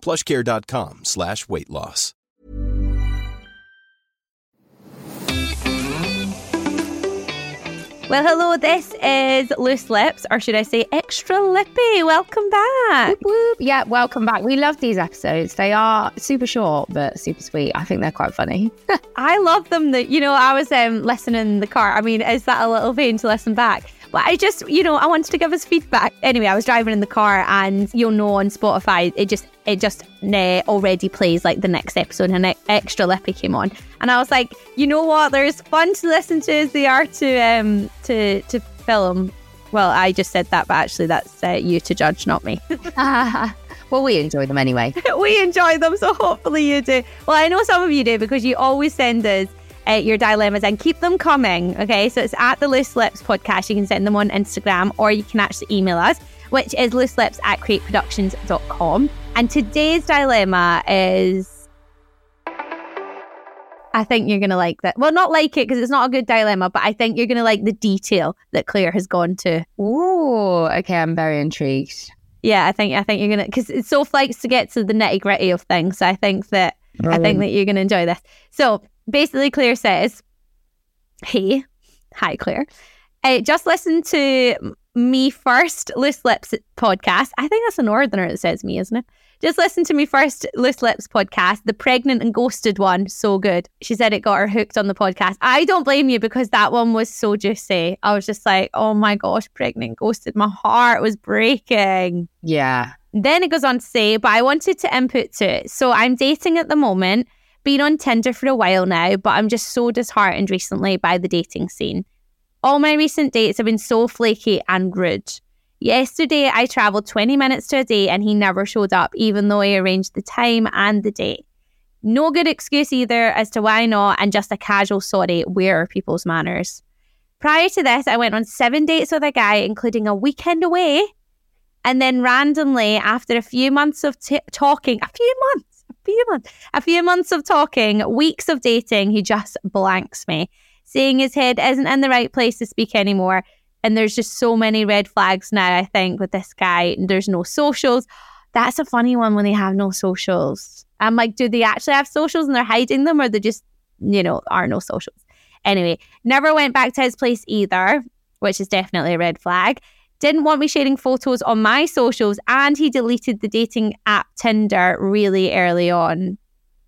plushcare.com slash weight loss. Well, hello, this is Loose Lips, or should I say Extra Lippy. Welcome back. Whoop, whoop. Yeah, welcome back. We love these episodes. They are super short, but super sweet. I think they're quite funny. I love them. That You know, I was um, listening in the car. I mean, is that a little vain to listen back? But I just, you know, I wanted to give us feedback. Anyway, I was driving in the car, and you'll know on Spotify, it just, it just uh, already plays like the next episode, and an extra lippy came on, and I was like, you know what? They're as fun to listen to as they are to um to to film. Well, I just said that, but actually, that's uh, you to judge, not me. well, we enjoy them anyway. we enjoy them, so hopefully you do. Well, I know some of you do because you always send us uh, your dilemmas and keep them coming. Okay, so it's at the Loose Lips podcast. You can send them on Instagram or you can actually email us, which is loose lips at createproductions.com. And today's dilemma is. I think you're going to like that. Well, not like it because it's not a good dilemma, but I think you're going to like the detail that Claire has gone to. Ooh, okay, I'm very intrigued. Yeah, I think I think you're gonna because it's so likes to get to the nitty gritty of things. So I think that I think that you're gonna enjoy this. So basically, Claire says, Hey, hi, Claire. Uh, just listen to me first, Loose Lips podcast. I think that's a northerner that says me, isn't it? Just listen to me first, Loose Lips podcast, the pregnant and ghosted one. So good. She said it got her hooked on the podcast. I don't blame you because that one was so juicy. I was just like, oh my gosh, pregnant, ghosted. My heart was breaking. Yeah. Then it goes on to say, but I wanted to input to it. So I'm dating at the moment been on Tinder for a while now, but I'm just so disheartened recently by the dating scene. All my recent dates have been so flaky and rude. Yesterday, I travelled 20 minutes to a date and he never showed up, even though I arranged the time and the date. No good excuse either as to why not, and just a casual sorry, where are people's manners? Prior to this, I went on seven dates with a guy, including a weekend away. And then randomly, after a few months of t- talking, a few months, few months, a few months of talking, weeks of dating, he just blanks me. Seeing his head isn't in the right place to speak anymore. And there's just so many red flags now, I think, with this guy. There's no socials. That's a funny one when they have no socials. I'm like, do they actually have socials and they're hiding them or they just, you know, are no socials? Anyway, never went back to his place either, which is definitely a red flag didn't want me sharing photos on my socials, and he deleted the dating app Tinder really early on.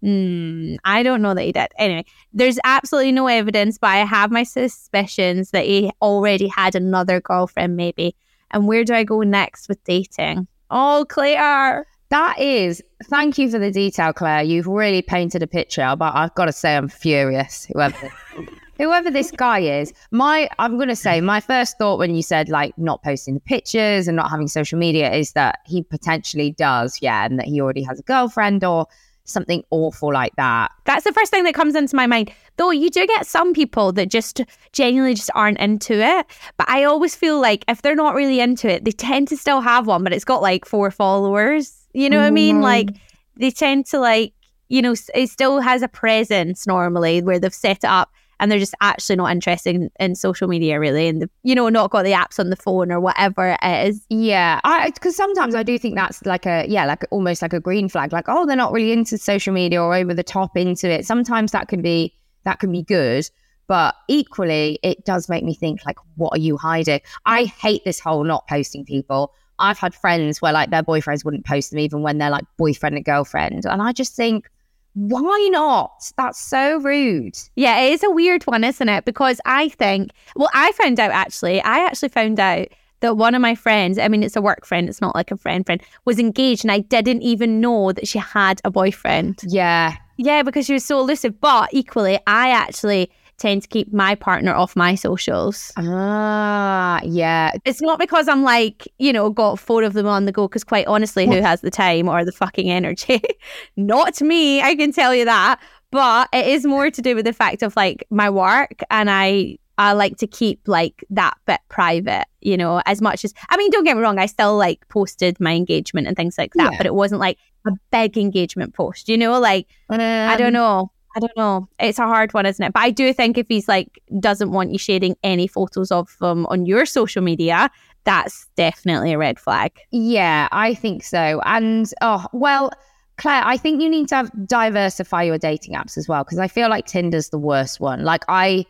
Mm, I don't know that he did. Anyway, there's absolutely no evidence, but I have my suspicions that he already had another girlfriend, maybe. And where do I go next with dating? Oh, Claire. That is, thank you for the detail, Claire. You've really painted a picture, but I've got to say, I'm furious. Whoever whoever this guy is, my I'm gonna say my first thought when you said like not posting the pictures and not having social media is that he potentially does, yeah, and that he already has a girlfriend or something awful like that. That's the first thing that comes into my mind. Though you do get some people that just genuinely just aren't into it. But I always feel like if they're not really into it, they tend to still have one, but it's got like four followers. You know mm. what I mean? Like they tend to like, you know, it still has a presence normally where they've set it up and they're just actually not interested in, in social media really and the, you know not got the apps on the phone or whatever it is. Yeah i because sometimes i do think that's like a yeah like almost like a green flag like oh they're not really into social media or over the top into it. Sometimes that can be that can be good but equally it does make me think like what are you hiding? I hate this whole not posting people. I've had friends where like their boyfriends wouldn't post them even when they're like boyfriend and girlfriend and i just think why not? That's so rude. Yeah, it is a weird one, isn't it? Because I think, well, I found out actually, I actually found out that one of my friends, I mean, it's a work friend, it's not like a friend friend, was engaged and I didn't even know that she had a boyfriend. Yeah. Yeah, because she was so elusive. But equally, I actually tend to keep my partner off my socials. Ah, yeah. It's not because I'm like, you know, got four of them on the go, because quite honestly, who has the time or the fucking energy? not me, I can tell you that. But it is more to do with the fact of like my work and I I like to keep like that bit private, you know, as much as I mean, don't get me wrong, I still like posted my engagement and things like that, Yeah. but it wasn't like a big engagement post, you know, like I don't Um, know. I don't know. It's a hard one, isn't it? But I do think if he's like doesn't want you sharing any photos of them on your social media, that's definitely a red flag. Yeah, I think so. And oh, well, Claire, I think you need to have, diversify your dating apps as well because I feel like Tinder's the worst one. Like I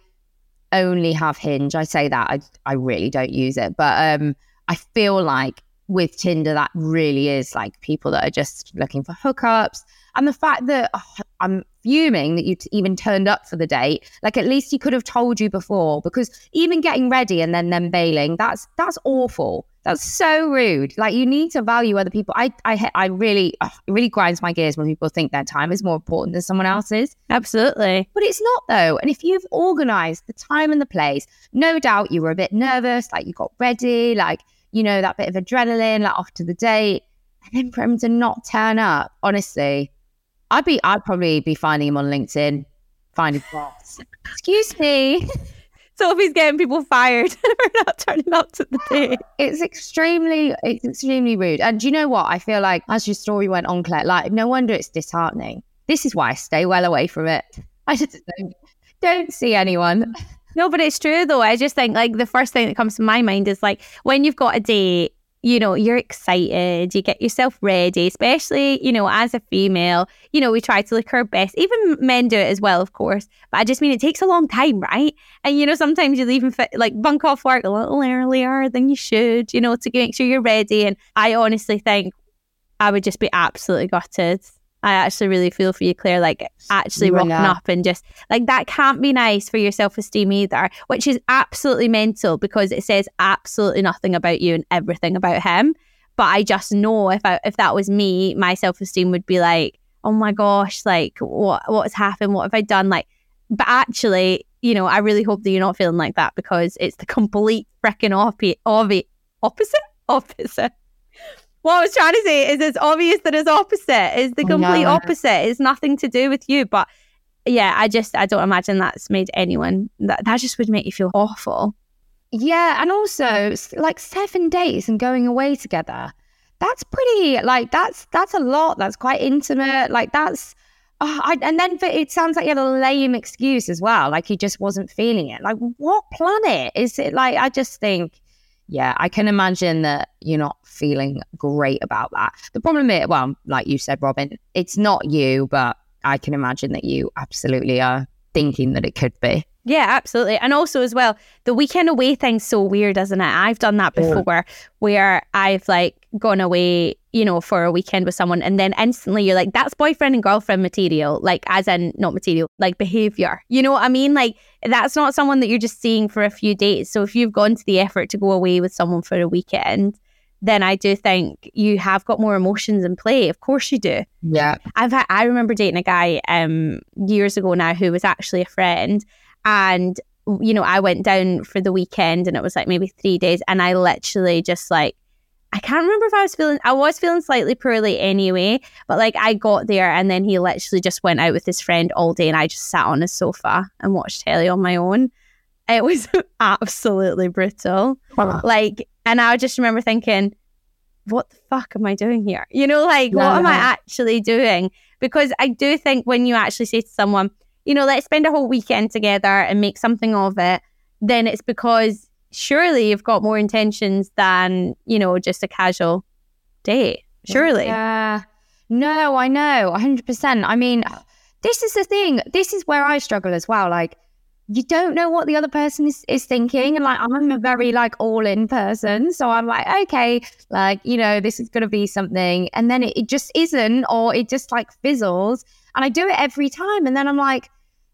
only have Hinge. I say that I I really don't use it, but um, I feel like with Tinder that really is like people that are just looking for hookups. And the fact that oh, I'm fuming that you t- even turned up for the date, like at least he could have told you before, because even getting ready and then them bailing, that's that's awful. That's so rude. Like you need to value other people. I I I really ugh, it really grinds my gears when people think their time is more important than someone else's. Absolutely. But it's not though. And if you've organized the time and the place, no doubt you were a bit nervous, like you got ready, like, you know, that bit of adrenaline, like after the date. And then for him to not turn up, honestly, I'd be I'd probably be finding him on LinkedIn, finding bots. Excuse me. So if he's getting people fired for not turning up to the date. It's extremely it's extremely rude. And do you know what? I feel like as your story went on, Claire, like no wonder it's disheartening. This is why I stay well away from it. I just don't don't see anyone. No, but it's true though. I just think like the first thing that comes to my mind is like when you've got a date, you know, you're excited, you get yourself ready, especially, you know, as a female, you know, we try to look our best. Even men do it as well, of course. But I just mean it takes a long time, right? And you know, sometimes you'll even fit, like bunk off work a little earlier than you should, you know, to make sure you're ready. And I honestly think I would just be absolutely gutted. I actually really feel for you, Claire. Like actually rocking not. up and just like that can't be nice for your self esteem either, which is absolutely mental because it says absolutely nothing about you and everything about him. But I just know if I, if that was me, my self esteem would be like, oh my gosh, like what what's happened? What have I done? Like, but actually, you know, I really hope that you're not feeling like that because it's the complete freaking obvi- opposite opposite. What I was trying to say is it's obvious that it's opposite. It's the complete know. opposite. It's nothing to do with you. But yeah, I just I don't imagine that's made anyone that that just would make you feel awful. Yeah, and also like seven days and going away together. That's pretty like that's that's a lot. That's quite intimate. Like that's oh, I, and then for, it sounds like you had a lame excuse as well. Like he just wasn't feeling it. Like what planet is it? Like I just think, yeah, I can imagine that you're not feeling great about that. The problem is, well, like you said, Robyn, it's not you, but I can imagine that you absolutely are thinking that it could be. Yeah, absolutely. And also as well, the weekend away thing's so weird, isn't it? I've done that before where I've like gone away, you know, for a weekend with someone and then instantly you're like, that's boyfriend and girlfriend material, like as in not material, like behavior. You know what I mean? Like that's not someone that you're just seeing for a few days. So if you've gone to the effort to go away with someone for a weekend, then I do think you have got more emotions in play. Of course you do. Yeah. I've had, I remember dating a guy um years ago now who was actually a friend and you know I went down for the weekend and it was like maybe 3 days and I literally just like I can't remember if I was feeling I was feeling slightly poorly anyway but like I got there and then he literally just went out with his friend all day and I just sat on his sofa and watched telly on my own it was absolutely brutal like and I just remember thinking what the fuck am I doing here? You know, like what am I actually doing? Because I do think when you actually say to someone, you know, let's spend a whole weekend together and make something of it, then it's because surely you've got more intentions than, you know, just a casual date. Surely. Yeah. No, I know, 100%. I mean, this is the thing. This is where I struggle as well. Like, you don't know what the other person is, is thinking. And like, I'm a very like all in person. So I'm like, okay, like, you know, this is going to be something. And then it, it just isn't, or it just like fizzles. And I do it every time. And then I'm like,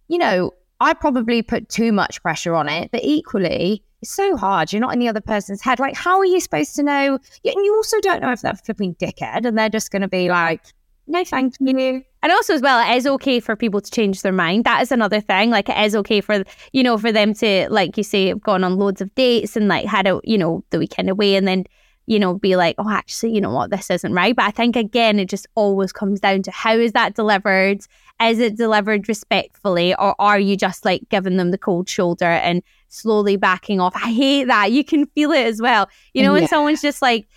you know, I probably put too much pressure on it, but equally, it's so hard. You're not in the other person's head. Like, how are you supposed to know? And you also don't know if they're flipping dickhead and they're just going to be like, no, thank you. And also, as well, it is okay for people to change their mind. That is another thing. Like, it is okay for, you know, for them to, like you say, have gone on loads of dates and like had a, you know, the weekend away and then, you know, be like, oh, actually, you know what, this isn't right. But I think, again, it just always comes down to how is that delivered? Is it delivered respectfully or are you just like giving them the cold shoulder and slowly backing off? I hate that. You can feel it as well. You know, when yeah. someone's just like,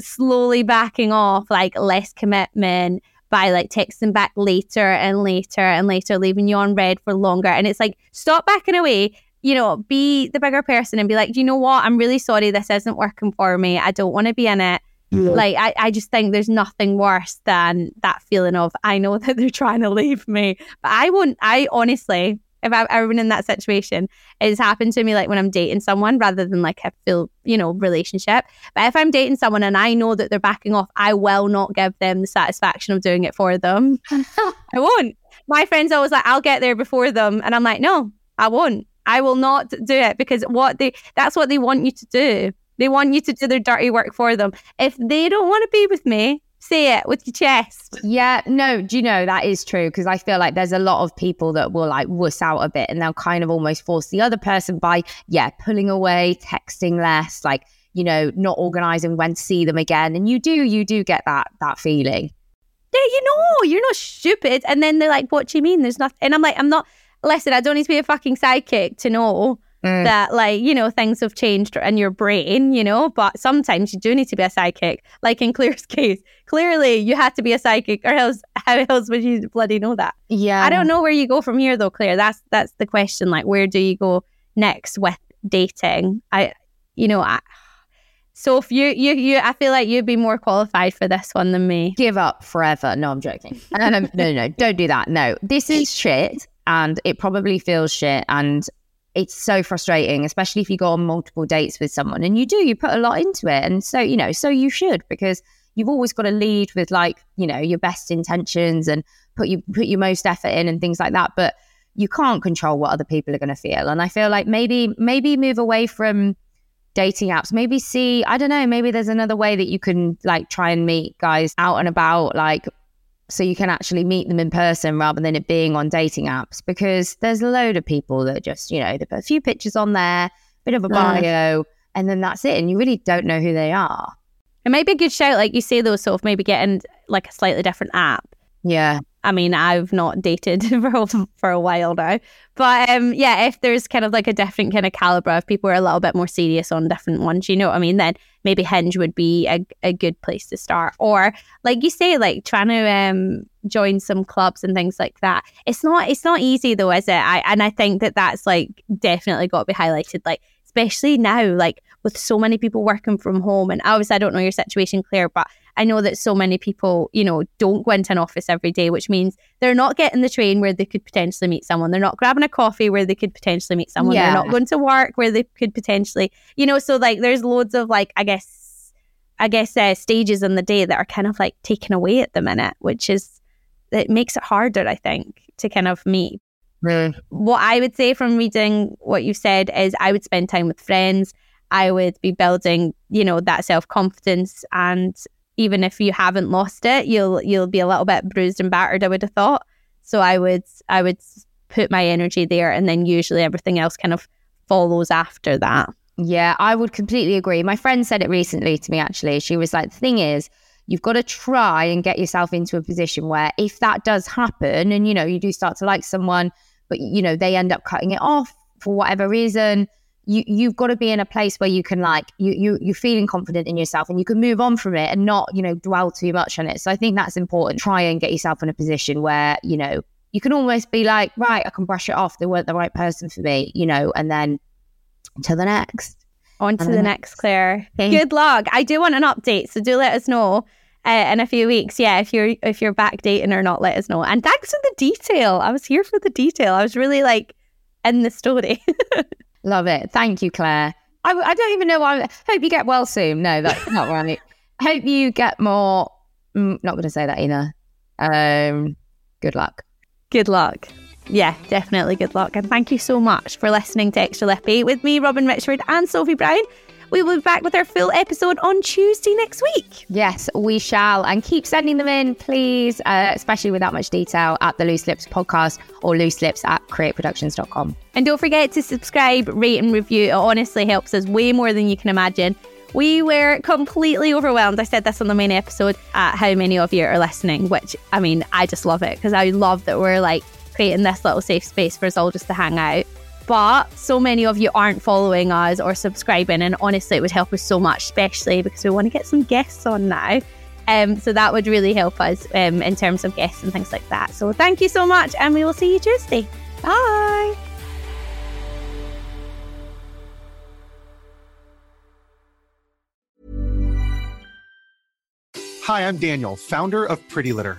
slowly backing off, like less commitment by like texting back later and later and later, leaving you on read for longer. And it's like, stop backing away. You know, be the bigger person and be like, you know what? I'm really sorry this isn't working for me. I don't want to be in it. Yeah. Like, I, I just think there's nothing worse than that feeling of, I know that they're trying to leave me, but I won't, I honestly, if I've ever been in that situation. It's happened to me like when I'm dating someone rather than like a full, you know, relationship. But if I'm dating someone and I know that they're backing off, I will not give them the satisfaction of doing it for them. I won't. My friends always like, I'll get there before them. And I'm like, no, I won't. I will not do it because what they that's what they want you to do. They want you to do their dirty work for them. If they don't want to be with me, say it with your chest. Yeah, no, do you know that is true? Because I feel like there's a lot of people that will like wuss out a bit and they'll kind of almost force the other person by, yeah, pulling away, texting less, like, you know, not organizing when to see them again. And you do, you do get that that feeling. Yeah, you know, you're not stupid. And then they're like, what do you mean? There's nothing. And I'm like, I'm not, listen, I don't need to be a fucking sidekick to know Mm. that like you know things have changed in your brain you know but sometimes you do need to be a psychic like in claire's case clearly you had to be a psychic or else how else would you bloody know that yeah i don't know where you go from here though claire that's that's the question like where do you go next with dating i you know I, so if you you you I feel like you'd be more qualified for this one than me. Give up forever. No, I'm joking. no, no, no, no, don't do that. No. This is shit and it probably feels shit and it's so frustrating, especially if you go on multiple dates with someone and you do, you put a lot into it. And so, you know, so you should because you've always got to lead with like, you know, your best intentions and put you put your most effort in and things like that. But you can't control what other people are going to feel. And I feel like maybe maybe move away from dating apps. Maybe see, I don't know, maybe there's another way that you can like try and meet guys out and about, like so you can actually meet them in person rather than it being on dating apps because there's a load of people that just, you know, they put a few pictures on there, bit of a bio, and then that's it. And you really don't know who they are. It might be a good shout, like you say, though, sort of maybe getting like a slightly different app. Yeah. I mean, I've not dated for, for a while now. But um, yeah, if there's kind of like a different kind of caliber of people are a little bit more serious on different ones, you know what I mean? Then maybe Hinge would be a, a good place to start. Or like you say, like trying to um, join some clubs and things like that. It's not it's not easy though, is it? I and I think that that's like definitely got to be highlighted. Like especially now, like with so many people working from home. And obviously, I don't know your situation, Claire, but I know that so many people, you know, don't go into an office every day, which means they're not getting the train where they could potentially meet someone. They're not grabbing a coffee where they could potentially meet someone. Yeah. They're not going to work where they could potentially, you know, so like there's loads of like, I guess, I guess uh, stages in the day that are kind of like taken away at the minute, which is, it makes it harder, I think, to kind of meet. Mm. What I would say from reading what you said is I would spend time with friends. I would be building, you know, that self confidence and even if you haven't lost it, you'll you'll be a little bit bruised and battered. I would have thought. So I would I would put my energy there, and then usually everything else kind of follows after that. Yeah, I would completely agree. My friend said it recently to me. Actually, she was like, "The thing is." You've got to try and get yourself into a position where if that does happen and you know you do start to like someone but you know they end up cutting it off for whatever reason you you've got to be in a place where you can like you you you're feeling confident in yourself and you can move on from it and not you know dwell too much on it. So i think that's important. Try and get yourself in a position where you know you can almost be like right i can brush it off. They weren't the right person for me you know and then to the next. On to the, the, next, claire. Good luck i do want an update so do let us know uh, in a few weeks. Yeah if you're if you're back dating or not let us know. And thanks for the detail. I was here for the detail. I was really like in the story Love it. Thank you, Claire. I, I don't even know why. Hope you get well soon. No, that's not right. Hope you get more. Mm, not going to say that either. Um, Good luck. Good luck. Yeah, definitely good luck. And thank you so much for listening to Extra Lippy with me, Robyn Richard, and Sophie Brown. We will be back with our full episode on Tuesday next week. Yes, we shall. And keep sending them in, please, uh, especially without much detail at the Loose Lips podcast or loose lips at createproductions.com. And don't forget to subscribe, rate, and review. It honestly helps us way more than you can imagine. We were completely overwhelmed. I said this on the main episode at how many of you are listening, which I mean, I just love it because I love that we're like creating this little safe space for us all just to hang out. But so many of you aren't following us or subscribing, and honestly, it would help us so much, especially because we want to get some guests on now. Um, so that would really help us um, in terms of guests and things like that. So thank you so much, and we will see you Tuesday. Bye. Hi, I'm Daniel, founder of Pretty Litter.